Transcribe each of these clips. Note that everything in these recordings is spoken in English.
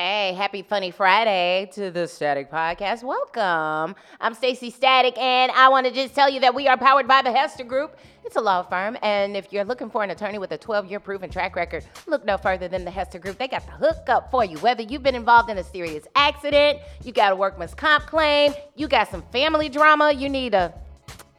Hey, happy funny Friday to the Static Podcast. Welcome. I'm Stacy Static, and I want to just tell you that we are powered by the Hester Group. It's a law firm, and if you're looking for an attorney with a 12-year proven track record, look no further than the Hester Group. They got the hookup for you. Whether you've been involved in a serious accident, you got a workman's comp claim, you got some family drama, you need a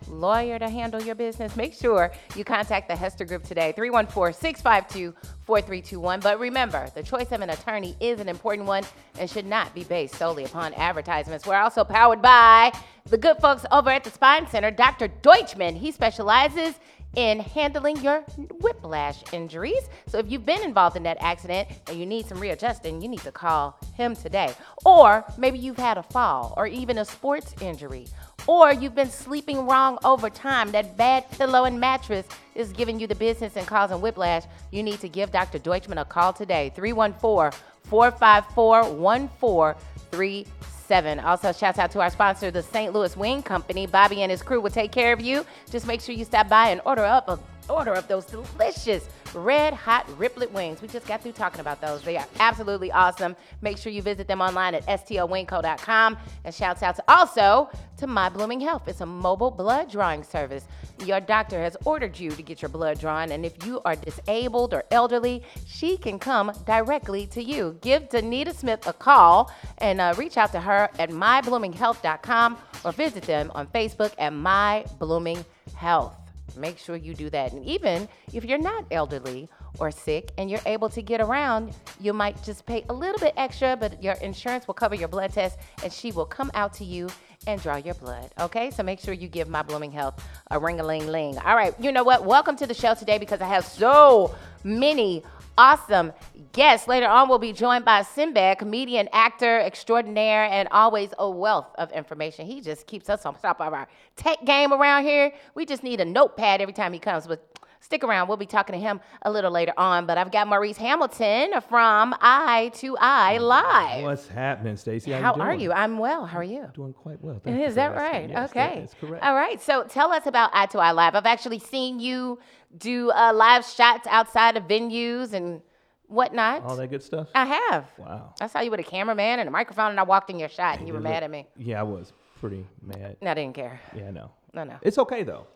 lawyer to handle your business, make sure you contact the Hester Group today, 314 652 4321. But remember, the choice of an attorney is an important one and should not be based solely upon advertisements. We're also powered by the good folks over at the Spine Center, Dr. Deutschman. He specializes in handling your whiplash injuries. So if you've been involved in that accident and you need some readjusting, you need to call him today. Or maybe you've had a fall or even a sports injury or you've been sleeping wrong over time. That bad pillow and mattress is giving you the business and causing whiplash. You need to give Dr. Deutschman a call today 314 454 1437. Also, shout out to our sponsor, the St. Louis Wing Company. Bobby and his crew will take care of you. Just make sure you stop by and order up a order of those delicious red hot riplet wings. We just got through talking about those. They are absolutely awesome. Make sure you visit them online at stlwingco.com. And shouts out to also to My Blooming Health. It's a mobile blood drawing service. Your doctor has ordered you to get your blood drawn, and if you are disabled or elderly, she can come directly to you. Give Danita Smith a call and uh, reach out to her at mybloominghealth.com or visit them on Facebook at My Blooming Health. Make sure you do that. And even if you're not elderly or sick and you're able to get around, you might just pay a little bit extra, but your insurance will cover your blood test and she will come out to you and draw your blood. Okay, so make sure you give my blooming health a ring a ling ling. All right, you know what? Welcome to the show today because I have so many awesome guests. Later on, we'll be joined by Sinbad, comedian, actor extraordinaire, and always a wealth of information. He just keeps us on top of our tech game around here. We just need a notepad every time he comes. But stick around. We'll be talking to him a little later on. But I've got Maurice Hamilton from Eye to Eye Live. What's happening, Stacey? How, you are you? I'm well. How are you? Doing quite well. Thank Is that right? Yes, okay. That is correct. All right. So tell us about Eye to Eye Live. I've actually seen you do uh, live shots outside of venues and whatnot. All that good stuff. I have. Wow. I saw you with a cameraman and a microphone, and I walked in your shot, and you were mad at me. Yeah, I was pretty mad. No, I didn't care. Yeah, no. No, no. It's okay though.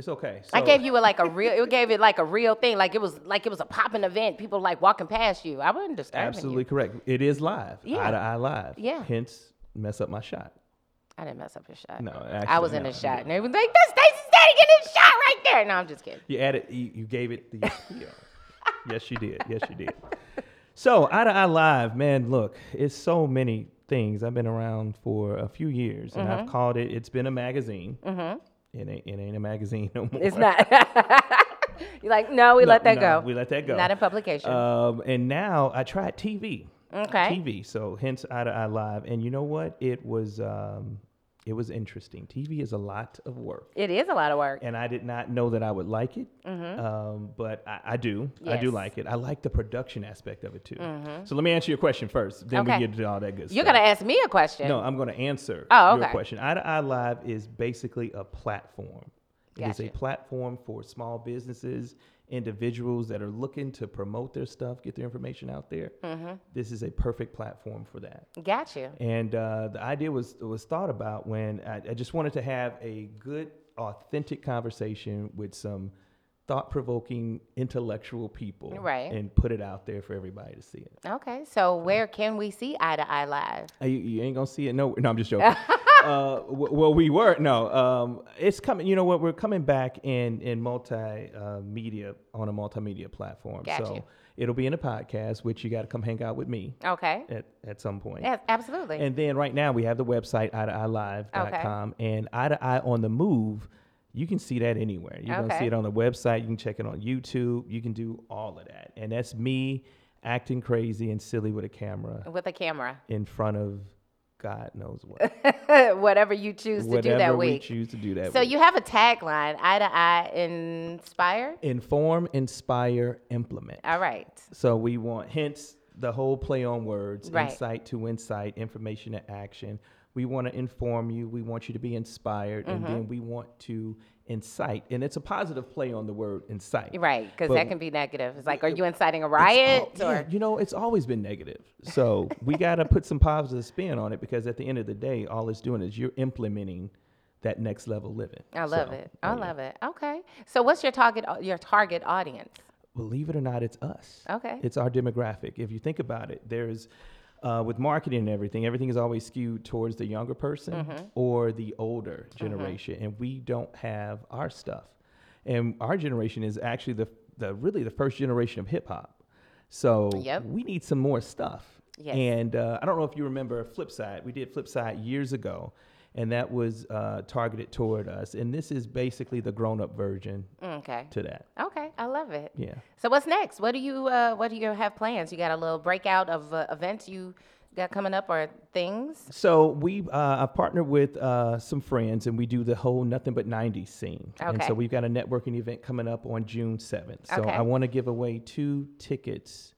It's okay. I gave you a, like a real. It gave it like a real thing. Like it was like it was a popping event. People like walking past you. I wasn't disturbing absolutely you. correct. It is live. Yeah. Eye to eye live. Yeah. Hence, mess up my shot. I didn't mess up your shot. No, I actually, was in no, the shot, no. and was like, "That's Stacey Static in his shot right there." No, I'm just kidding. You added. You, you gave it the. yeah. Yes, you did. Yes, you did. So, Eye to Eye Live, man, look, it's so many things. I've been around for a few years, and Mm-hmm. I've called it. It's been a magazine. Mm-hmm. It ain't. It ain't a magazine no more. It's not. You're like, no, we No, let that no, go. We let that go. Not in publication. Um, and now I tried TV. Okay. TV. So hence Eye to Eye Live. And you know what? It was um, it was interesting. TV is a lot of work. it is a lot of work. And I did not know that I would like it, um, but I, I do. I do like it. I like the production aspect of it too. So let me answer your question first. Then Okay. we get to all that good stuff. You're gonna ask me a question. No, I'm going to answer Oh, your question. Eye to Eye Live is basically a platform. It is a platform for small businesses, individuals that are looking to promote their stuff, get their information out there. Mm-hmm. This is a perfect platform for that. Got you. And uh, the idea was was thought about when I, I just wanted to have a good, authentic conversation with some thought-provoking, intellectual people, Right. And put it out there for everybody to see it. Okay. So where can we see Eye to Eye Live? Uh, You, you ain't gonna see it. No, no, I'm just joking. uh, well, we were no. Um, it's coming. You know what? We're coming back in in multi uh, media on a multimedia platform. Got so you. it'll be in a podcast, which you got to come hang out with me Okay. at at some point. Yes, absolutely. And then right now we have the website eye to eye live.com and eye to eye on the move. You can see that anywhere. Gonna Okay. see it on the website. You can check it on YouTube. You can do all of that. And that's me acting crazy and silly with a camera With a camera. in front of God knows what. Whatever you choose to do that week. Whatever we choose to do that week So week. you have a tagline, Eye to Eye Inspire? Inform, inspire, implement. All right. So we want, hence the whole play on words, Right. insight to insight, information to action. We want to inform you. We want you to be inspired, and Mm-hmm. then we want to incite, and it's a positive play on the word incite. Right, because that can be negative. It's like, are you inciting a riot? Oh, yeah, or you know, it's always been negative. So we got to put some positive spin on it because at the end of the day, all it's doing is you're implementing that next level living. I love So, it. Oh, I oh, yeah. love it. Okay. So what's your target uh, your target audience? Believe it or not, it's us. Okay. It's our demographic. If you think about it, there's uh, with marketing and everything, everything is always skewed towards the younger person Mm-hmm. or the older generation, and we don't have our stuff. And our generation is actually the the really the first generation of hip hop. So Yep. we need some more stuff. Yes. And uh, I don't know if you remember Flipside. We did Flipside years ago, and that was uh, targeted toward us. And this is basically the grown up version Okay. to that. Okay. I love it. Yeah. So what's next? What do you uh, what do you have plans? You got a little breakout of uh, events you got coming up or things? So we uh, I've partnered with uh, some friends, and we do the whole nothing but '90s scene. Okay. And so we've got a networking event coming up on June 7th. So Okay. I want to give away two tickets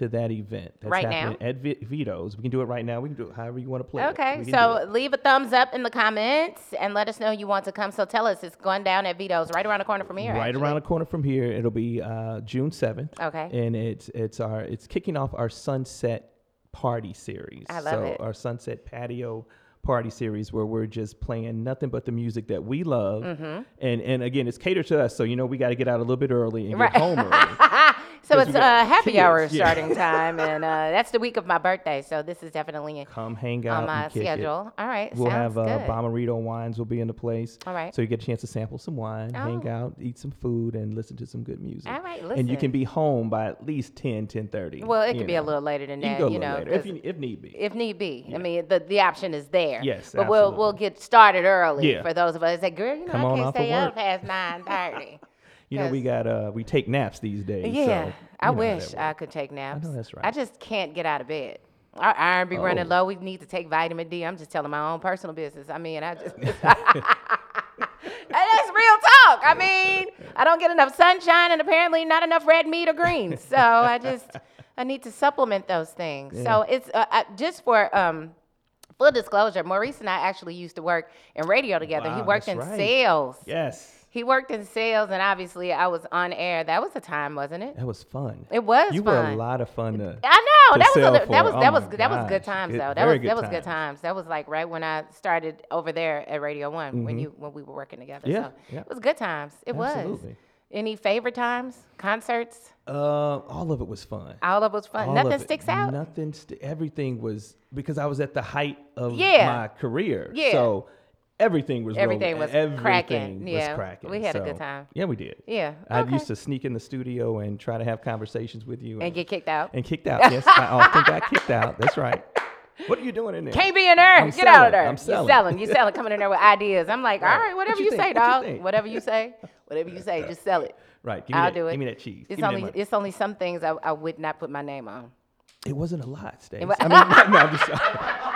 to that event. That's Right now? happening at Vi- Vito's. We can do it right now. We can do it however you want to play. Okay, so leave a thumbs up in the comments and let us know you want to come. So tell us, it's going down at Vito's, right around the corner from here. right actually. around the corner from here, it'll be uh, June 7th. Okay. And it's it's our it's kicking off our sunset party series. I love so it. our sunset patio party series where we're just playing nothing but the music that we love. Mm-hmm. And and again, it's catered to us, so you know we got to get out a little bit early and Right. get home early. So it's a uh, happy kids, hour yeah. starting time, and uh, that's the week of my birthday. So this is definitely Come hang out on my kick it. schedule. All right, We'll have uh, good. Bomarito wines will be in the place. All right. So you get a chance to sample some wine, hang Oh. out, eat some food, and listen to some good music. All right, listen. And you can be home by at least 10, 10.30. well, it could be a little later than You that, you little know, later if, you, if need be. if need be. I mean, the, the option is there. Yes, but we'll we'll get started early Yeah. for those of us that girl, you know, Come I can't stay up past nine thirty. you know, we got uh, we take naps these days. Yeah, so I you know how wish I could take naps. I know that's right. I just can't get out of bed. Our iron be running Oh. low. We need to take vitamin D. I'm just telling my own personal business. I mean, I just. That's real talk. I mean, I don't get enough sunshine and apparently not enough red meat or greens. So I just, I need to supplement those things. So it's uh, uh, just for um, full disclosure. Maurice and I actually used to work in radio together. he worked in right. sales. Yes, He worked in sales, and obviously I was on air. That was a time, wasn't it? that was fun. It was You were a lot of fun to. I know to that was a, that for. was Oh that was that was good times though. That was good that was good times. times. That was like right when I started over there at Radio One when you when we were working together. Mm-hmm. Yeah, so yeah. it was good times. It was. Absolutely. Any favorite times? Concerts? Uh, all of it was fun. All of it was fun. All Nothing sticks out. Nothing. St- everything was because I was at the height of Yeah. my career. Yeah. So everything was Everything rolling. was cracking. Was Yeah. cracking. We had a good time. Yeah, we did. Yeah. I okay. used to sneak in the studio and try to have conversations with you and get kicked out. and kicked out. Yes, I often got kicked out. That's right. What are you doing in there? Can't be in there. I'm Get out of there. I'm selling. You're selling. selling. You're selling. Coming in there with ideas. I'm like, Right. all right, What whatever you you, think? say, What you dog. think? Whatever you say. Whatever you say, just sell it. Right. Give me I'll that, do it. Give me that cheese. It's Give me that only it's only some things I, I would not put my name on. It wasn't a lot, Stace. I mean, no, I'm just,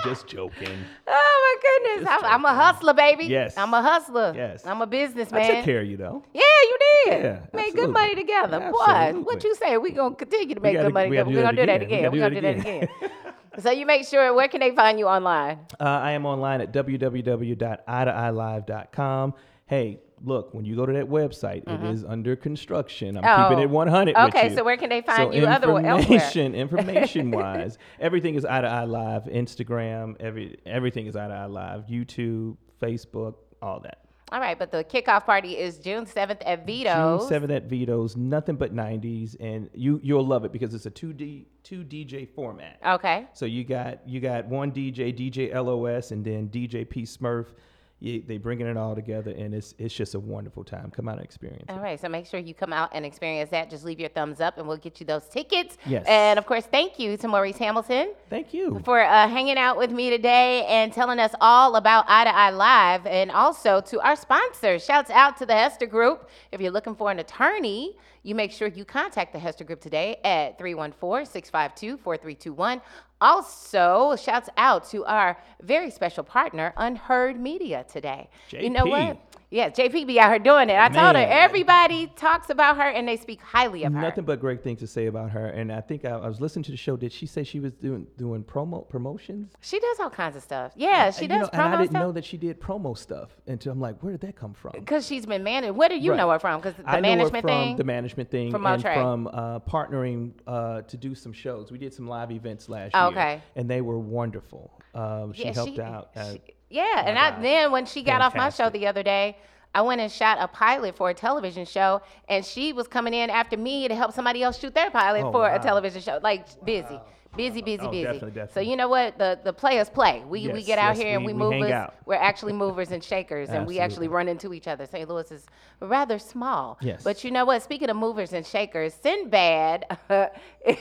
just joking. Oh my goodness! I'm, I'm a hustler, baby. Yes. I'm a hustler. Yes. I'm a businessman. took care of you though. Yeah, you did. Yeah, Made absolutely. good money together. Boy, what you say? We gonna continue to make gotta- good money we together. We're gonna do that again. again. We We're gonna do that again. so you make sure where can they find you online? Uh, I am online at www.eye2eyelive.com. Hey, look, when you go to that website, it is under construction. I'm keeping Mm-hmm. Oh. it 100 with Okay, so where can they find so you other elsewhere? information, information wise, everything is Eye to Eye Live, Instagram, every everything is Eye to Eye Live, YouTube, Facebook, all that. All right, but the kickoff party is June 7th at Vito's. June 7th at Vito's, nothing but 90s, and you you'll love it because it's a two D two DJ format. Okay. So you got you got one DJ, DJ LOS, and then DJ P Smurf. You, they bringing it all together, and it's it's just a wonderful time. Come out and experience it. All right, so make sure you come out and experience that. Just leave your thumbs up, and we'll get you those tickets. Yes. And of course, thank you to Maurice Hamilton Thank you. for uh, hanging out with me today and telling us all about Eye to Eye Live, and also to our sponsors. Shouts out to the Hester Group. If you're looking for an attorney, you make sure you contact the Hester Group today at 314 652 4321. Also, shouts out to our very special partner, Unheard Media, today. You know what? Yeah, JP be out here doing it. I told her everybody talks about her and they speak highly of her. Nothing but great things to say about her. And I think I, I was listening to the show. Did she say she was doing doing promo promotions? She does all kinds of stuff. Yeah, she You does know, and I didn't know that she did promo stuff until I'm like, where did that come from? Because she's been managed. Where do you Right. know her from? Because the I know her management from thing. the management thing, From and from uh, partnering uh, to do some shows. We did some live events last Oh, year, okay. and they were wonderful. Um, she Yeah, helped she- out. She- yeah, and I then when she got off my show Fantastic. the other day, I went and shot a pilot for a television show, and she was coming in after me to help somebody else shoot their pilot Oh, for a television show. Like busy, busy, busy, Oh, busy. definitely, So definitely. you know what? The the players play. We we Yes, get out yes, here and we- we, we hang movers. out. We're actually movers and shakers, and we actually run into each other. St. Louis is rather small. Yes. But you know what? Speaking of movers and shakers, Sinbad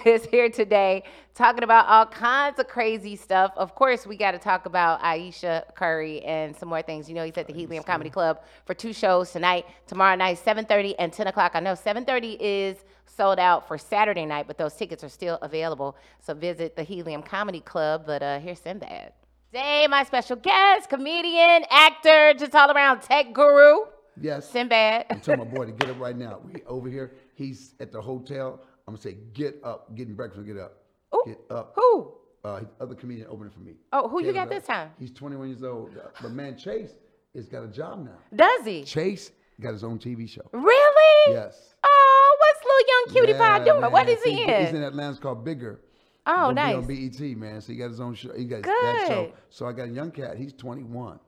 is here today talking about all kinds of crazy stuff. Of course, we got to talk about Ayesha Curry and some more things. You know, he's at the Helium Comedy Club for two shows tonight, tomorrow night, 7:30 and 10 o'clock. I know 7:30 is sold out for Saturday night, but those tickets are still available. So visit the Helium Comedy Club. But uh, here's Sinbad. Today, my special guest, comedian, actor, just all around tech guru, Yes. Sinbad. I'm telling my boy to get up right now. We over here. He's at the hotel. I'm gonna say, get up, getting breakfast. Get up. Ooh, Get up. Who? Uh, other comedian opening for me. Oh, who you got this time? He's 21 years old. But man, Chase has got a job now. Does he? Chase got his own TV show. Really? Yes. Oh, what's little young cutie pie doing? man. What is he in? He's in Atlanta. Called Bigger. Oh, nice. on BET, man. So he got his own show. He got that show. Good. So I got a young cat. He's 21.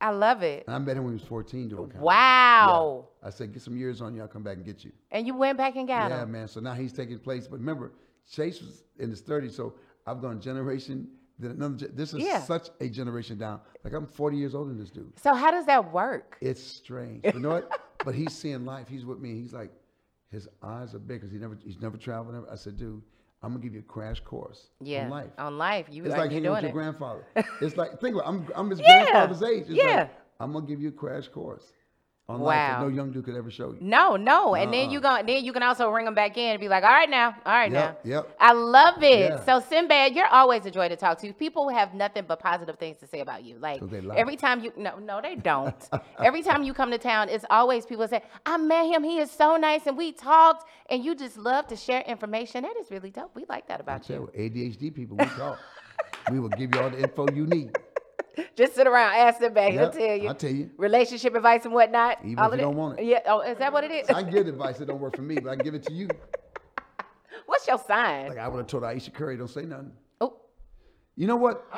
I love it. And I met him when he was 14 doing comedy. Wow. Yeah. I said, get some years on you. I'll come back and get you. And you went back and got Yeah, him. Yeah, man. So now he's taking place. But remember, Chase was in his 30s, so I've gone generation. Then another. This is Yeah. such a generation down. Like I'm 40 years older than this dude. So how does that work? It's strange. But you know what? but he's seeing life. He's with me. He's like, his eyes are big because he never he's never traveled. Never. I said, dude, I'm gonna give you a crash course Yeah. on life. On life. You It's like hanging with your it. grandfather. It's like think about it, I'm I'm his Yeah, grandfather's age. It's yeah. like I'm gonna give you a crash course on life Wow. that no young dude could ever show you. No, no. And then you Uh-uh. go then you can also ring them back in and be like, all right now, all right Yep, now. yep. I love it. Yeah. So Sinbad, you're always a joy to talk to. People have nothing but positive things to say about you. Like every time you no, no, they don't. every time you come to town, it's always people say, I met him, he is so nice, and we talked, and you just love to share information. That is really dope. We like that about you, ADHD people, we talk. we will give you all the info you need. Just sit around, ask Sinbad, he'll tell you. I'll tell you. Relationship advice and whatnot. Even all if you don't want it. Yeah. Oh, is that what it is? I can give advice that don't work for me, but I can give it to you. What's your sign? Like I would have told Ayesha Curry, don't say nothing. oh. You know what?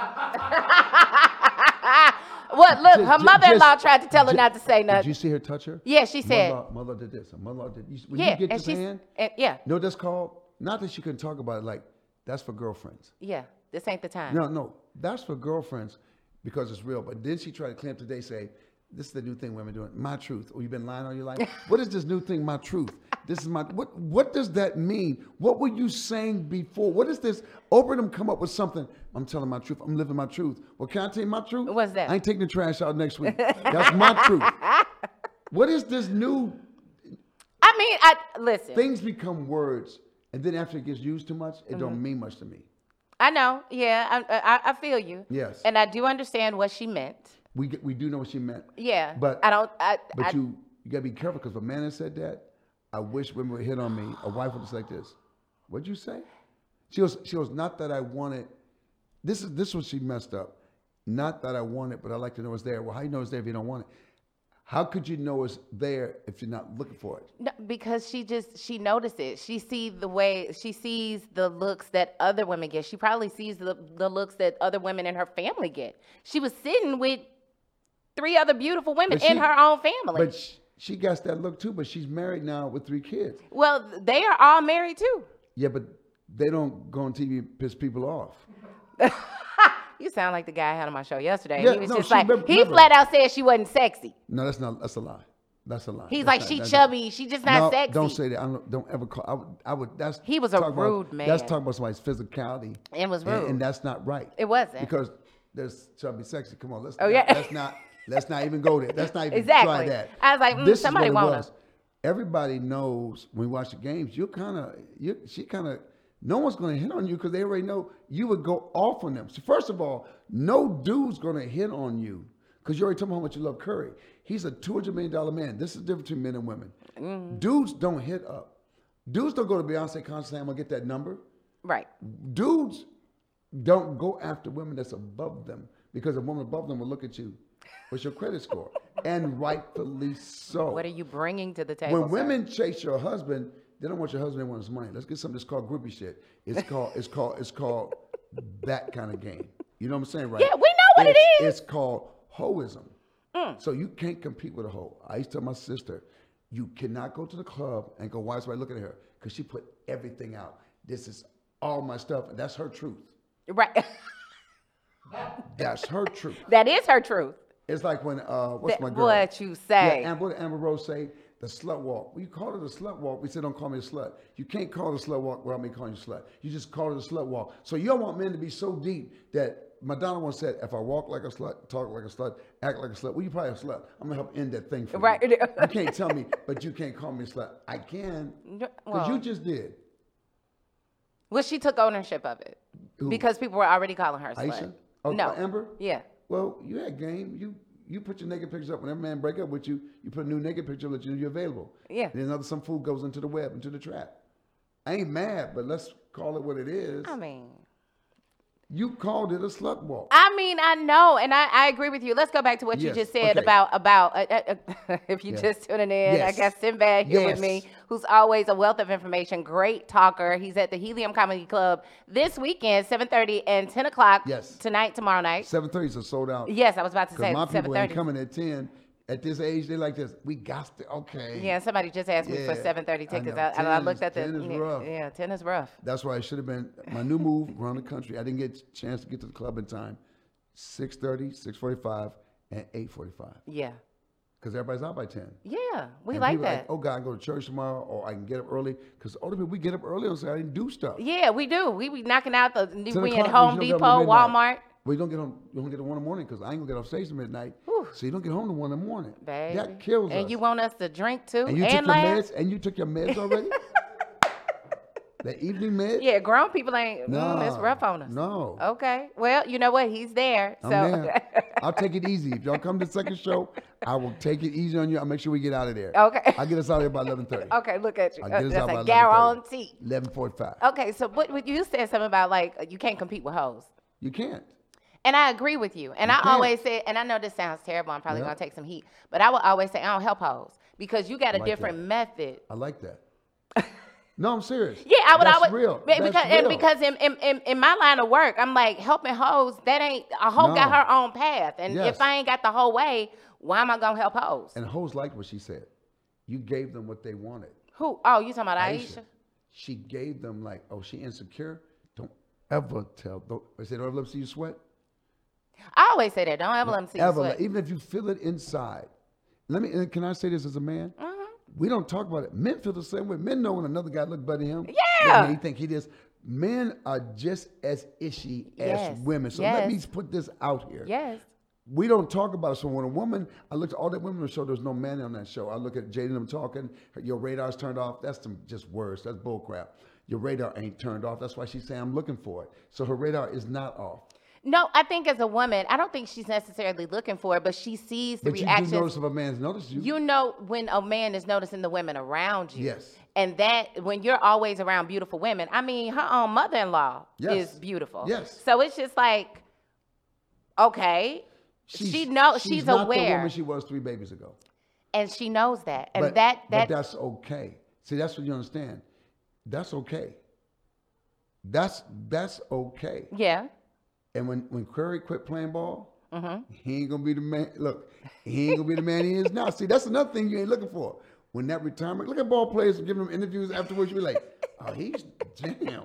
What? Look, her mother-in-law just- tried to tell her ju- not to say nothing. Did nothing. you see her touch her? Yeah, she said. Mother, mother did this. and Mother did. You, when yeah, you get and this she's hand, and, eh, yeah, you know what that's called? Not that she couldn't talk about it. Like that's for girlfriends. yeah. This ain't the time. No, no, that's for girlfriends because it's real. But then she tried to claim today, say, "This is the new thing women doing. My truth. Oh, you've been lying all your life. what is this new thing? My truth. This is my. What? What does that mean? What were you saying before? What is this? Oprah them come up with something. I'm telling my truth. I'm living my truth. Well, can I tell you my truth? What's that? I ain't taking the trash out next week. That's my truth. What is this new? I mean, I listen. Things become words, and then after it gets used too much, it Mm-hmm. don't mean much to me. I know. Yeah, I, uh, I, I feel you. Yes. And I do understand what she meant. We get, we do know what she meant. Yeah. But I don't. I, But I, you you gotta be careful because if a man has said that, I wish women would hit on me. A wife would just like this. What'd you say? She goes, she goes, not that I wanted. This is this is what she messed up. Not that I want it, but I like to know it's there. Well, how you know it's there if you don't want it? How could you know it's there if you're not looking for it? No, because she just she notices. She sees the way she sees the looks that other women get. She probably sees the, the looks that other women in her family get. She was sitting with three other beautiful women But in her own family. But she, she got that look too. But she's married now with three kids. well, they are all married too. Yeah, but they don't go on TV and piss people off. You sound like the guy I had on my show yesterday. Yeah, he was no, just she- like remember- he remember. flat out said she wasn't sexy. No, that's not. That's a lie. That's a lie. He's That's like not- she that's chubby, she just not no, sexy. Don't say that. I don't, don't ever call. I would. I would. That's. He was a talk about- rude That's man. talking about somebody's physicality. It was And, rude. and that's not right. It wasn't. Because there's chubby sexy. Come on, let's. Oh, not, yeah. Let's not. Let's not even go there. Let's not even Exactly. try that. I was like, mm, somebody what it wanna- was. Everybody knows when we watch the games. You're kind of. You. She kind of. No one's going to hit on you because they already know you would go off on them. So first of all, no dude's going to hit on you Because you already told me how much you love Curry. He's a two hundred million dollar man. This is the difference between men and women. Mm-hmm. Dudes don't hit up. Dudes don't go to Beyonce concert. I'm gonna get that number. Right. Dudes don't go after women that's above them because a woman above them will look at you. What's your credit score? and rightfully so. What are you bringing to the table? when sir? women chase your husband, they don't want your husband; they want his money. Let's get something that's called groupie shit. It's called it's called it's called that kind of game. You know what I'm saying, right? Yeah, we know what it It's- It's called hoism. So you can't compete with a hoe. I used to tell my sister, you cannot go to the club and go, why is somebody looking at her? Because she put everything out. This is all my stuff, and that's her truth. right. That's her truth. that is her truth. It's like when uh, what's That- my girl? what you say. Yeah, Amber, Amber Rose say the slut walk. We call it a slut walk. We said don't call me a slut. You can't call it a slut walk without me calling you a slut. You just call it a slut walk. So you don't want men to be so deep that Madonna once said, if I walk like a slut, talk like a slut, act like a slut, well, you probably a slut. I'm gonna help end that thing for Right. you. You can't tell me, but you can't call me a slut. I can, because Well, you just did. well, she took ownership of it Who? because people were already calling her a slut. Ayesha? Oh, no, Amber? Yeah. Well, you had game. You you put your naked pictures up. When every man break up with you, you put a new naked picture, up, let you know you're available. Yeah. And then another some fool goes into the web, into the trap. I ain't mad, but let's call it what it is. I mean, You called it a slut walk. I mean, I know, and I, I agree with you. Let's go back to what you just said okay. about about uh, uh, if you Yes. just tuning in. I Yes. guess Sinbad here with me, Yes. Who's always a wealth of information, great talker. He's at the Helium Comedy Club this weekend, seven thirty and ten o'clock. Yes. Tonight, tomorrow night. Seven thirties are sold out. Yes, I was about to say my people ain't coming at ten. At this age, they like this. We got to okay. Yeah, somebody just asked me for seven thirty tickets. I, and I looked is- at the 10 is yeah, rough. yeah, ten is rough. That's why I should have been my new move around the country. I didn't get a chance to get to the club in time. 6.30, 6.45, and 8.45. Yeah, Because everybody's out by 10. yeah, we And like that. oh, God, I can go to church tomorrow, or I can get up early. Because older people, we get up early on Saturday and do stuff. Yeah, we do. We be knocking out the 10 we at Home Depot, up to midnight. Walmart. Well, you don't get home. You don't get to one in the morning because I ain't gonna get off stage at midnight. Whew. So you don't get home to one in the morning. Baby. That kills and us. And you want us to drink too and you and took your meds. And you took your meds already. the evening meds. Yeah, grown people ain't. No, mm, it's rough on us. No. Okay. Well, you know what? He's there. I'm So. there. I'll take it easy. If y'all come to the second show, I will take it easy on you. I'll make sure we get out of there. Okay. I'll get us out of here by 11:30. okay. Look at you. I'll get us That's by a 11:30. guarantee. 11:45. Okay. So, what, what you said something about like you can't compete with hoes. You can't. And I agree with you. And You I can't. always say, and I know this sounds terrible. I'm probably Yeah. gonna take some heat, but I will always say I don't help hoes because you got a like different that. method. I like that. no, I'm serious. Yeah, I would That's always real. That's because and real. because in, in, in, my line of work, I'm like helping hoes. That ain't a hoe got her own path, and Yes. if I ain't got the whole way, why am I gonna help hoes? And hoes liked what she said. You gave them what they wanted. Who? Oh, you talking about Ayesha? Ayesha. She gave them like, oh, she insecure. Don't ever tell. Don't I say, don't ever let them see you sweat. I always say that. Don't ever let them see you ever, sweat. let- even if you feel it inside. Let me. Can I say this as a man? Mm-hmm. We don't talk about it. Men feel the same way. Men know when another guy look better than him. Yeah. He think he this. Men are just as ishy Yes. as women. So let me put this out here. Yes. We don't talk about it. So when a woman, I looked at all the women on the show, there was no man on that show. I look at Jada I'm talking, your radar's turned off. That's some just words. That's bull crap. Your radar ain't turned off. That's why she's saying I'm looking for it. So her radar is not off. No, I think as a woman, I don't think she's necessarily looking for it, but she sees the But you do notice if a man's noticed you. you know when a man is noticing the women around you. Yes. And that when you're always around beautiful women, I mean, her own mother-in-law Yes. is beautiful. Yes. So it's just like, okay, she knows she's, not the woman she was three babies ago. and she knows that, and but, that but that that's okay. See, that's what you understand. That's okay. That's that's okay. yeah. And when when Curry quit playing ball, Mm-hmm. he ain't gonna be the man. Look, he ain't gonna be the man he is now. See, that's another thing you ain't looking for. When that retirement, look at ball players giving them interviews afterwards. You be like, oh, he's damn,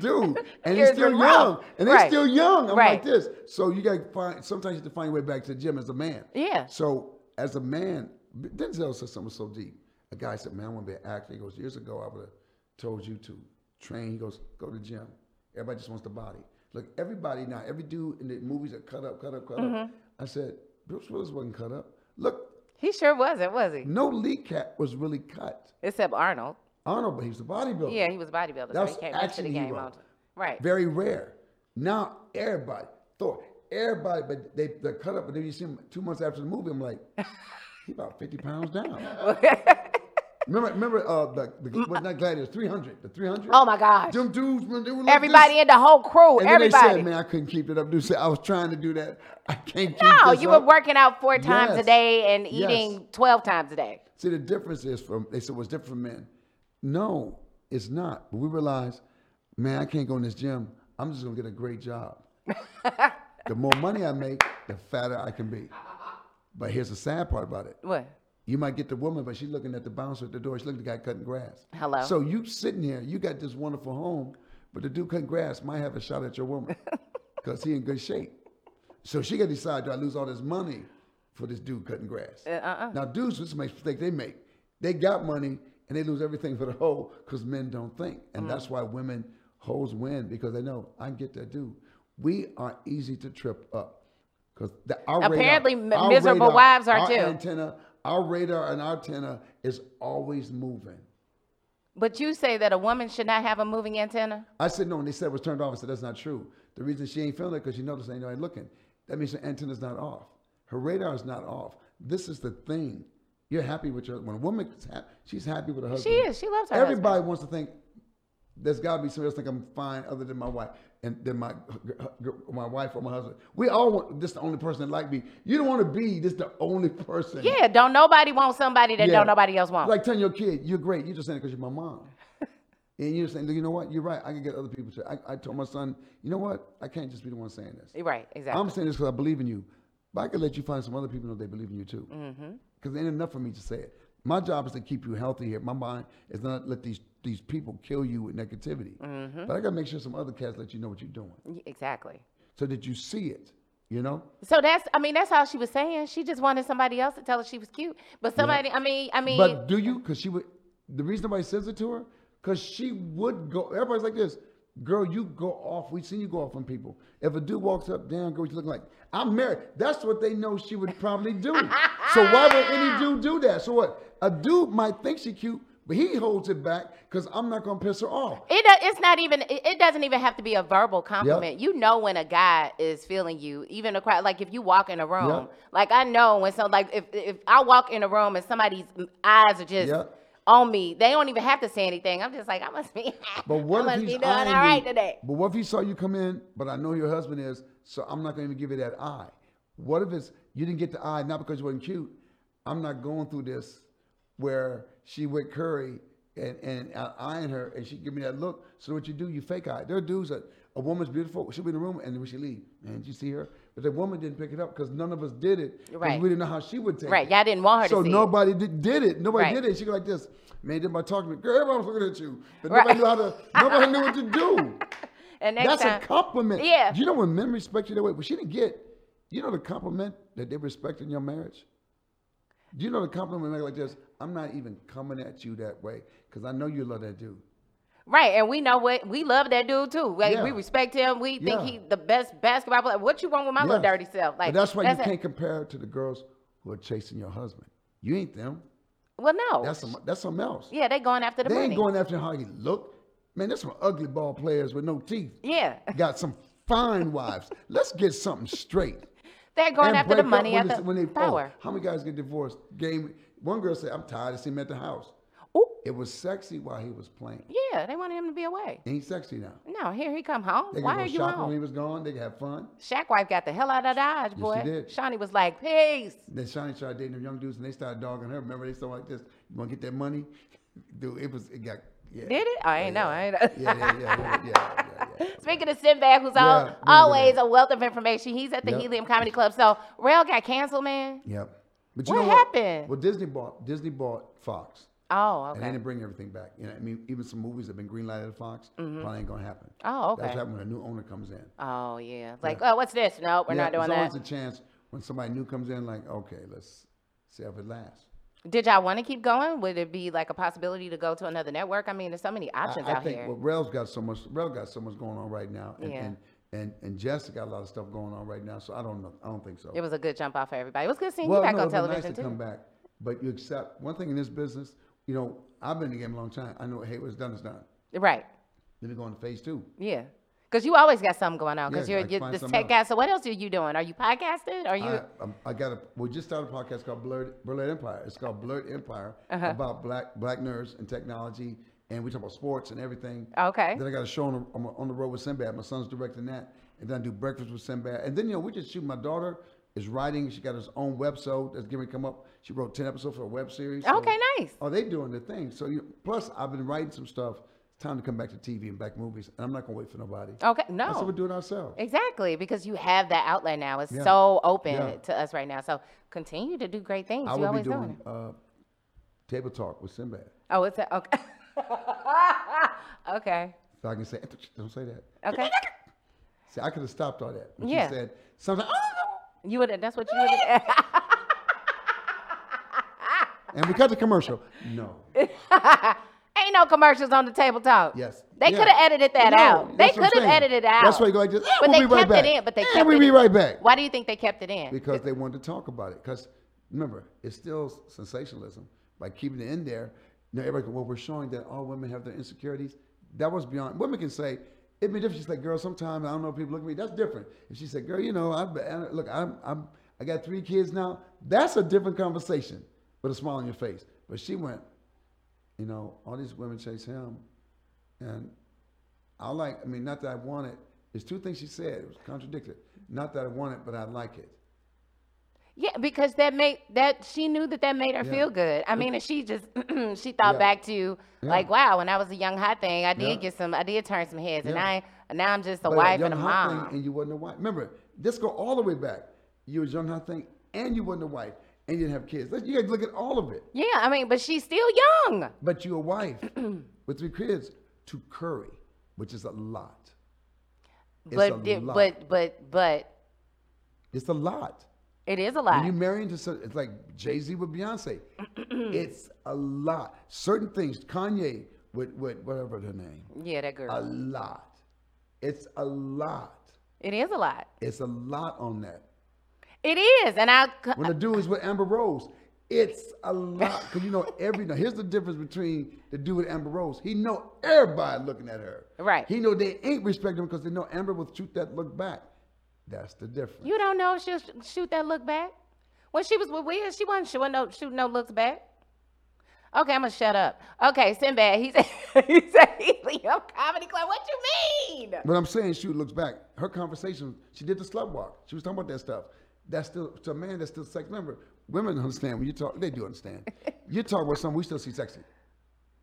dude, and he's still young, rough. and they're Right. still young. I'm Right. like this. So you got to find. Sometimes you have to find your way back to the gym as a man. Yeah. So as a man, Denzel said something so deep. A guy said, "Man, I want to be an actor." He goes, "Years ago, I would have told you to train." He goes, "Go to the gym." Everybody just wants the body. Look, everybody now, every dude in the movies are cut up, cut up, cut Mm-hmm. up. I said, Bruce Willis wasn't cut up. Look, He sure wasn't, was he? no Lee cat was really cut. Except Arnold. Arnold, but he was a bodybuilder. Yeah, he was a bodybuilder, so That's he came into action the game hero. Right. Very rare. Now everybody, Thor, everybody, but they they cut up. But then you see him two months after the movie, I'm like, he about fifty pounds down. remember, remember, uh, the, the what not gladiators, three hundred, the three hundred. Oh my gosh. Them dudes, when they were like Everybody this, in the whole crew, and then everybody. they said, "Man, I couldn't keep it up." Dude said, "I was trying to do that. I can't keep no, you were working out four times a day and Yes. eating 12 times a day. See, the difference is from they said what's different from men. No, it's not. But we realize, man, I can't go in this gym. I'm just gonna get a great job. the more money I make, the fatter I can be. But here's the sad part about it. What? You might get the woman, but she's looking at the bouncer at the door. She's looking at the guy cutting grass. Hello. So you sitting here, you got this wonderful home, but the dude cutting grass might have a shot at your woman because he in good shape. So she got to decide, do I lose all this money for this dude cutting grass? uh-uh. Now, dudes, this is a mistake they make. They got money and they lose everything for the hoe because men don't think. And Mm. that's why women hoes win because they know I can get that dude. We are easy to trip up because our Apparently, radar, miserable radar, wives are our too. Antenna, our radar and our antenna is always moving. But you say that a woman should not have a moving antenna? I said no, and they said it was turned off. I said that's not true. The reason she ain't feeling it because she noticed ain't nobody looking. That means her antenna's not off. Her radar is not off. This is the thing. You're happy with your when a woman is happy, she's happy with her husband. She is. She loves her husband. Everybody wants to think there's got to be somebody else think I'm fine other than my wife and than my my wife or my husband. We all want this the only person that like me. You don't want to be this the only person. Yeah, don't nobody want somebody that Yeah. don't nobody else want. Like telling your kid, you're great. You're just saying it because you're my mom. and you're saying, you know what? You're right. I can get other people to. I, I told my son, you know what? I can't just be the one saying this. right, exactly. I'm saying this because I believe in you. But I can let you find some other people know they believe in you too. Mm-hmm. Because it ain't enough for me to say it. My job is to keep you healthy here. My mind is not let these these people kill you with negativity. Mm-hmm. But I got to make sure some other cats let you know what you're doing, exactly. so that you see it. You know. So that's, I mean, that's all she was saying. She just wanted somebody else to tell her she was cute. But somebody, I mean, I mean, But do you? Because she would. The reason nobody says it to her, because she would go. Everybody's like this. Girl, you go off. We've seen you go off on people. If a dude walks up, damn girl, you looking like I'm married. That's what they know she would probably do. so why would any dude do that? So what? A dude might think she cute, but he holds it back because I'm not gonna piss her off. It it's not even it doesn't even have to be a verbal compliment. You know when a guy is feeling you, even a crowd. Like if you walk in a room, Yep. like I know when some like if if I walk in a room and somebody's eyes are just Yep. on me, they don't even have to say anything. I'm just like I must be. But what if must he's be doing all right you- today. But what if he saw you come in, but I know your husband is, so I'm not going to even give you that eye. What if it's you didn't get the eye not because you wasn't cute? I'm not going through this where she with Curry and and I eyeing her and she give me that look. So what you do, you fake eye. There are dudes that a woman's beautiful, she'll be in the room and then when she leave, man, did you see her? But the woman didn't pick it up because none of us did it. Right. We didn't know how she would take Right, it. y'all didn't want her to so see it. nobody did, did it. Nobody Right. did it. She go like this. Man, did my talking to me. Girl, everybody was looking at you. But Right. nobody knew how to nobody knew what to do. And That's time, a compliment. Yeah. You know when men respect you that way? But she didn't get, you know the compliment that they respect in your marriage? Do you know the compliment like this? I'm not even coming at you that way because I know you love that dude. right? And we know what we love that dude too. Like Yeah. we respect him. We think Yeah. he the best basketball player. What you want with my little dirty self? Like but that's why you a- can't compare it to the girls who are chasing your husband. You ain't them. Well, no. That's some, that's something else. yeah, they going after the they money. ain't going after how you look. Man, there's some ugly ball players with no teeth. yeah, Got some fine wives. Let's get something straight. They're going And after the money it's- the when they, oh, power. how many guys get divorced? Game. One girl said, "I'm tired of seeing him at the house." Ooh, It was sexy while he was playing. yeah, they wanted him to be away. Ain't sexy now. No, here he come home. They Why are you shopping when he was gone. They could have fun. Shaq wife got the hell out of Dodge, she boy. did. Shaunie was like, peace. Then Shaunie started dating them young dudes, and they started dogging her. Remember, they started like this. You want to get that money? Dude, it was it got. Yeah. Did it? I ain't know. I ain't know. Yeah, yeah, yeah, yeah, yeah, yeah, yeah. Speaking of Sinbad, who's Yeah, al- look at always a wealth of information, he's at the. Helium Comedy Club. So Rel got canceled, man. Yep. But you What know what? happened? Well, Disney bought Disney bought Fox, Oh, okay. and they didn't bring everything back. You know, I mean, even some movies have been greenlighted at Fox mm-hmm. probably ain't gonna happen. Oh, okay. That's what happens when a new owner comes in. Oh, yeah. Like, oh, what's this? No, we're Yeah, not doing there's that. always a chance when somebody new comes in, like, okay, let's see if it lasts. Did y'all want to keep going? Would it be like a possibility to go to another network? I mean, there's so many options I, I out think here. well, Rel's got so much. Rel got so much going on right now, and Yeah. and, and and Jess got a lot of stuff going on right now. So I don't know. I don't think so. it was a good jump off for everybody. It was good seeing well, you back no, on be nice to too. come back, but you accept one thing in this business. You know, I've been in the game a long time. I know, hey, what's done is done. Right. Then we go on into phase two. Yeah. Because you always got something going on. Because Yeah, I you're, you're find this something tech guy. So what else are you doing? Are you podcasting? Are you? I, I'm- I got a. We just started a podcast called Blurred, Blurred Empire. It's called Blurred Empire Uh-huh. about black black nerds and technology, and we talk about sports and everything. Okay. Then I got a show on the, on, on the road with Sinbad. My son's directing that, and then I do breakfast with Sinbad. And then you know we just shoot. My daughter is writing. She got her own website that's going to come up. She wrote ten episodes for a web series. so- Okay, nice. Oh, they doing the thing. So you, plus I've been writing some stuff. It's time to come back to TV and back movies, and I'm not gonna wait for nobody. Okay, no. I said we're doing it ourselves. Exactly, because you have that outlet now. It's Yeah. so open Yeah. to us right now. So continue to do great things. I you will be always doing doing it. uh, table talk with Sinbad. Oh, it's a, okay. okay. So I can say, don't say that. Okay. See, I could have stopped all that. But Yeah. she said something, You would. That's what you would. and we cut the commercial. No. No commercials on the table talk. Yes. They Yeah. could have edited that No, out. They that's what I'm could have edited it out. That's why you go like this. "Eh, But we'll they be right kept back. it in. But they Eh, kept we'll it be right back. Why do you think they kept it in? Because they wanted to talk about it. Because remember, it's still sensationalism. By keeping it in there, know, everybody, well, we're showing that all women have their insecurities. That was beyond. Women can say, it'd be different. She's like, girl, sometimes I don't know if people look at me. That's different. If she said, girl, you know, I look, I'm, I'm, I got three kids now. That's a different conversation with a smile on your face. But she went, you know, all these women chase him, and I like. I mean, not that I want it. There's two things she said. It was contradicted. Not that I want it, but I like it. Yeah, because that made that she knew that that made her Yeah. feel good. I mean, and she just she thought Yeah. back to Yeah. like, wow, when I was a young hot thing, I did get some, I did turn some heads, and I now I'm just a But wife young and a hot mom. thing, and you wasn't a wife. Remember, this go all the way back. You was a young hot thing, and you wasn't a wife, and you didn't have kids. You got to look at all of it. yeah, I mean, but she's still young. But you're a wife with three kids to Curry, which is a lot. It's but a di- lot. but but but It's a lot. it is a When lot. you marry into some, it's like Jay Z with Beyonce. it's a lot. Certain things, Kanye with, with whatever her name, yeah, that girl. a lot. It's a lot. it is a lot. It's a lot on that. It is, and I. When the dude is with Amber Rose, it's a lot. Because you know every. Now here's the difference between the dude with Amber Rose. He know everybody looking at her. Right. He know they ain't respecting him because they know Amber will shoot that look back. That's the difference. You don't know if she'll shoot that look back. When she was with Wiz, she wasn't shooting no shooting no looks back. Okay, I'm gonna shut up. Okay, Sinbad, he said he said he leave your comedy club. What you mean? But I'm saying she looks back. Her conversation, she did the slut walk. She was talking about that stuff. That's still to a man that's still sex. Remember, women understand when you talk. They do understand. you talk about something we still see sexy.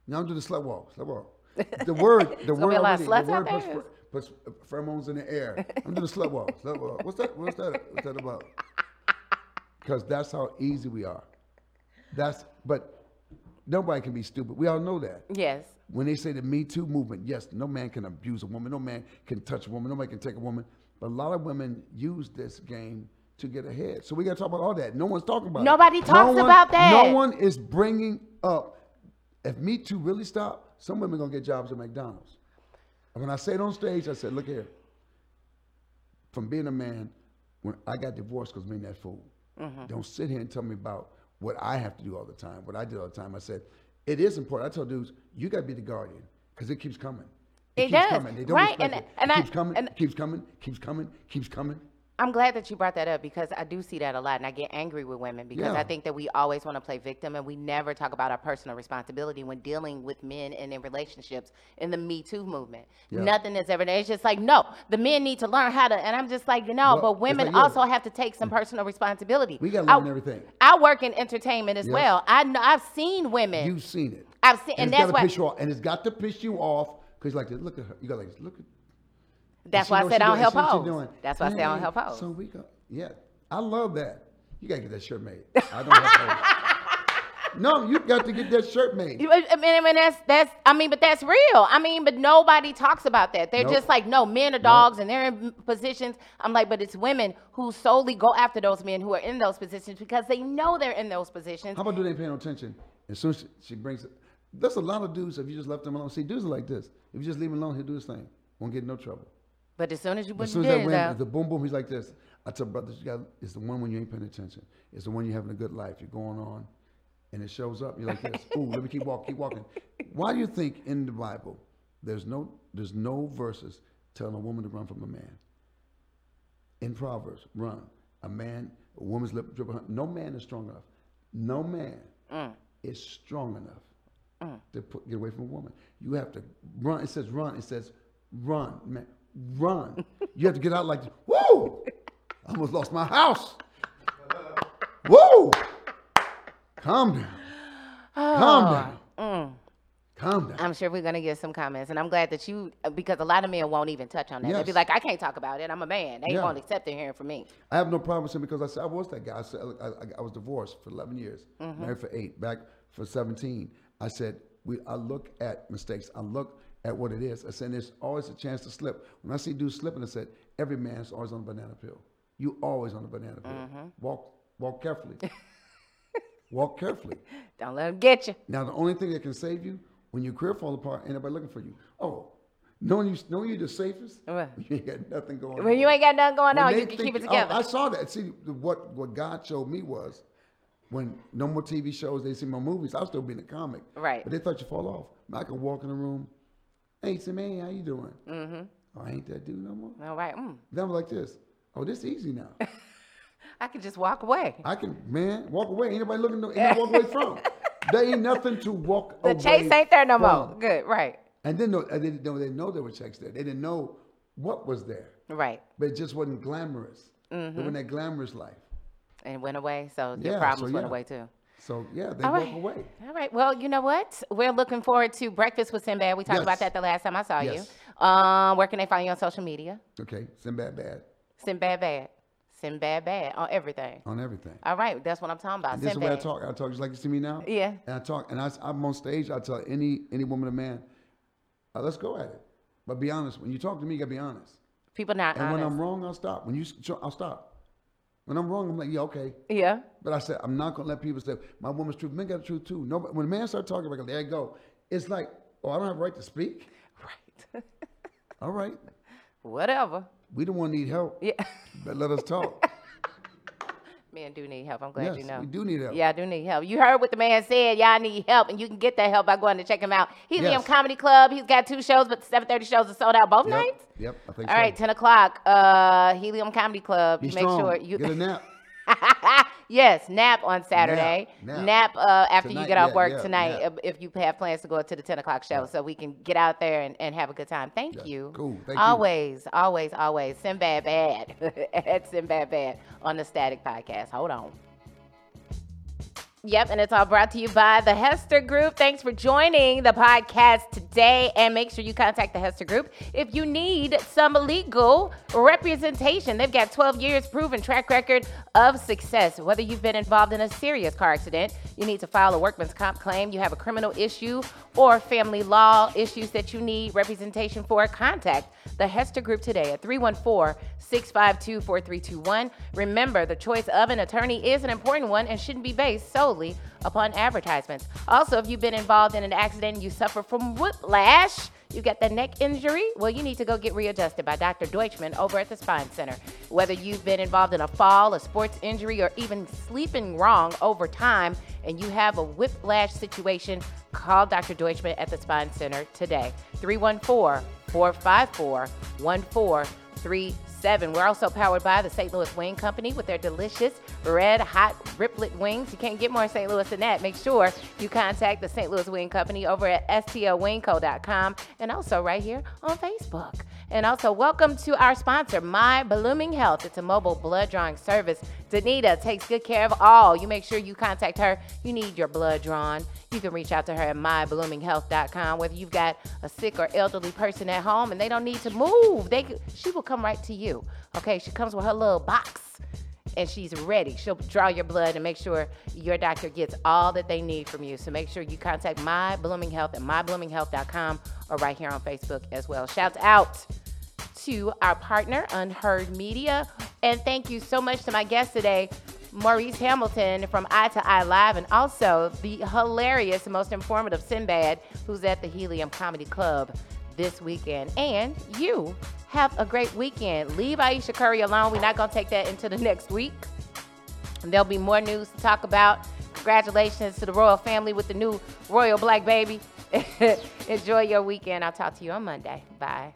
Now I'm doing the slut walk. Slut walk. The word, the word be a lot of already, the word puts, puts pheromones in the air. I'm doing the slut walk. Slut walk. What's that? What's that? What's that about? Because that's how easy we are. That's but nobody can be stupid. We all know that. Yes. When they say the Me Too movement, yes, no man can abuse a woman, no man can touch a woman, nobody can take a woman. But a lot of women use this game to get ahead. So we got to talk about all that. No one's talking about Nobody it. talks no one, about that. No one is bringing up. If Me Too really stop, some women gonna get jobs at McDonald's. And when I say it on stage, I said, "Look here. From being a man, when I got divorced because being that fool, Mm-hmm. don't sit here and tell me about what I have to do all the time, what I did all the time. I said, it is important. I tell dudes, you got to be the guardian because it keeps coming. It keeps does, coming. They don't right, respect and- it. and it I- keeps coming, and- keeps coming, keeps coming, keeps coming. I'm glad that you brought that up because I do see that a lot and I get angry with women because Yeah. I think that we always want to play victim and we never talk about our personal responsibility when dealing with men and in relationships in the Me Too movement. Yeah. Nothing is ever there. It's just like, no, the men need to learn how to, and I'm just like, no, Well, but it's women like, yeah. also have to take some mm. personal responsibility. We gotta I- learn everything. I work in entertainment as Yes. well. I know, I've seen women. You've seen it. I've seen, and, it's that's why. piss you off. And it's got to piss you off because like this. Look at her. You got like this. Look at. That's why I said I don't doing- help she know she hoes. doing. That's why I say I don't help hoes. So we go. Yeah, I love that. You gotta get that shirt made. I don't help hoes. No, you got to get that shirt made. You- I mean, I mean, that's that's. I mean, but that's real. I mean, but nobody talks about that. They're Nope. just like, no, men are dogs, and they're in positions. I'm like, but it's women who solely go after those men who are in those positions because they know they're in those positions. How about do they paying no attention? As soon as she, she brings it, there's a lot of dudes. If you just left them alone, see, dudes are like this. If you just leave him alone, he'll do his thing. Won't get in no trouble. But as soon as you put As your soon as that out, the boom boom, he's like this. I tell brothers, you got. It's the one when you ain't paying attention. It's the one you're having a good life. You're going on, and it shows up. You're like this. Ooh, let me keep walking, keep walking. Why do you think in the Bible there's no there's no verses telling a woman to run from a man. In Proverbs, run. A man, a woman's lip drip. No man is strong enough. No man mm. is strong enough mm. to put, get away from a woman. You have to run. It says run. It says run, man, run. you have to get out like, whoa! I almost lost my house. Whoa! Calm down. Calm down. Calm down. I'm sure we're gonna get some comments, and I'm glad that you, because a lot of men won't even touch on that. They'll be like, "I can't talk about it. I'm a man. They Yeah. won't accept it hearing from me." I have no problem with him because I said I was that guy. I said I, I, I was divorced for 11 years, Mm-hmm. married for eight, back for 17. I said we. I look at mistakes. I look at what it is. I said there's always a chance to slip. When I see dudes slipping, I said every man's always on a banana peel. You always on a banana peel. Mm-hmm. Walk walk carefully. walk carefully. Don't let them get you. Now the only thing that can save you when your career fall apart, ain't nobody looking for you. Oh, knowing you knowing you the safest, Right. you ain't got nothing going on. When you ain't got nothing going When on, you can keep it oh, together. I saw that. See, what what God showed me was when no more TV shows, they see my movies. I'll still be in the comic, Right. But they thought you fall off. I could walk in the room. Hey, say, man, how you doing? Mm-hmm. Oh, I ain't that dude no more. All right. Mm. Then I'm like this. Oh, this easy now. I could just walk away. I can, man, walk away. Ain't nobody looking. No, ain't walk away from. There ain't nothing to walk The away The chase ain't there no more. Good. Right. And then no, they didn't know they know there were checks there. They didn't know what was there, Right. but it just wasn't glamorous. Mm-hmm. It wasn't that glamorous life. And went away. So your problems so went away too. So yeah, they All walk right. away. All right. Well, you know what? We're looking forward to breakfast with Sinbad. We talked about that the last time I saw Yes. you. Um, where can they find you on social media? Okay, Sinbad bad Sinbad Bad. Sinbad Bad on everything. on everything. All right. That's what I'm talking about. And this is the way I Sinbad. talk. I talk just like you see me now. Yeah. And I talk, and I, am on stage. I tell any any woman or man, uh, let's go at it. But be honest. When you talk to me, you gotta be honest. People not And when. I'm wrong, I'll stop. When you, s- I'll stop. When I'm wrong, I'm like, yeah, okay. yeah. But I said, I'm not gonna let people say my woman's truth. Men got the truth too. No, when a man start talking, like, there you go. It's like, oh, I don't have a right to speak. Right. All right, Whatever. we don't want to need help. Yeah. But let us talk. Men do need help. I'm glad yes, you know. we do need help. Yeah, I do need help. You heard what the man said. Y'all need help, and you can get that help by going to check him out. Helium Yes. Comedy Club. He's got two shows, but the 7:30 shows are sold out both Yep, nights. Yep, I think All so. right, 10 o'clock. Uh, Helium Comedy Club. Be Make strong. sure you. get a nap. yes, nap on Saturday. Nap, Nap, nap. uh, after you get off yeah, work yeah, tonight, nap. if you have plans to go to the 10 o'clock show, so we can get out there and, and have a good time. Thank Yeah, you. cool. Thank you. always, always, always. Sinbad Bad at Sinbad Bad on the Static Podcast. Hold on. Yep, and it's all brought to you by the Hester Group. Thanks for joining the podcast today. And make sure you contact the Hester Group if you need some legal representation. They've got 12 years proven track record of success. Whether you've been involved in a serious car accident, you need to file a workman's comp claim, you have a criminal issue, or family law issues that you need representation for, contact the Hester Group today at 314 652 4321. Remember, the choice of an attorney is an important one and shouldn't be based solely upon advertisements. Also, if you've been involved in an accident and you suffer from whiplash, you got the neck injury, well, you need to go get readjusted by Dr. Deutschman over at the Spine Center. Whether you've been involved in a fall, a sports injury, or even sleeping wrong over time, and you have a whiplash situation, call Dr. Deutschman at the Spine Center today. 314 454 1437. We're also powered by the St. Louis Wing Company with their delicious red hot riplet wings. You can't get more St. Louis than that. Make sure you contact the St. Louis Wing Company over at stlwingco.com and also right here on Facebook. And also, welcome to our sponsor, My Blooming Health. It's a mobile blood drawing service. Danita takes good care of all. You make sure you contact her. You need your blood drawn. You can reach out to her at mybloominghealth.com. Whether you've got a sick or elderly person at home and they don't need to move, they she will come right to you. Okay, she comes with her little box and she's ready. She'll draw your blood and make sure your doctor gets all that they need from you. So make sure you contact My Blooming Health at mybloominghealth.com or right here on Facebook as well. Shouts out to our partner, Unheard Media. And thank you so much to my guest today, Maurice Hamilton from Eye to Eye Live, and also the hilarious, most informative Sinbad, who's at the Helium Comedy Club this weekend. And you have a great weekend. Leave Ayesha Curry alone. We're not going to take that into the next week. There'll be more news to talk about. Congratulations to the royal family with the new royal black baby. Enjoy your weekend. I'll talk to you on Monday. Bye.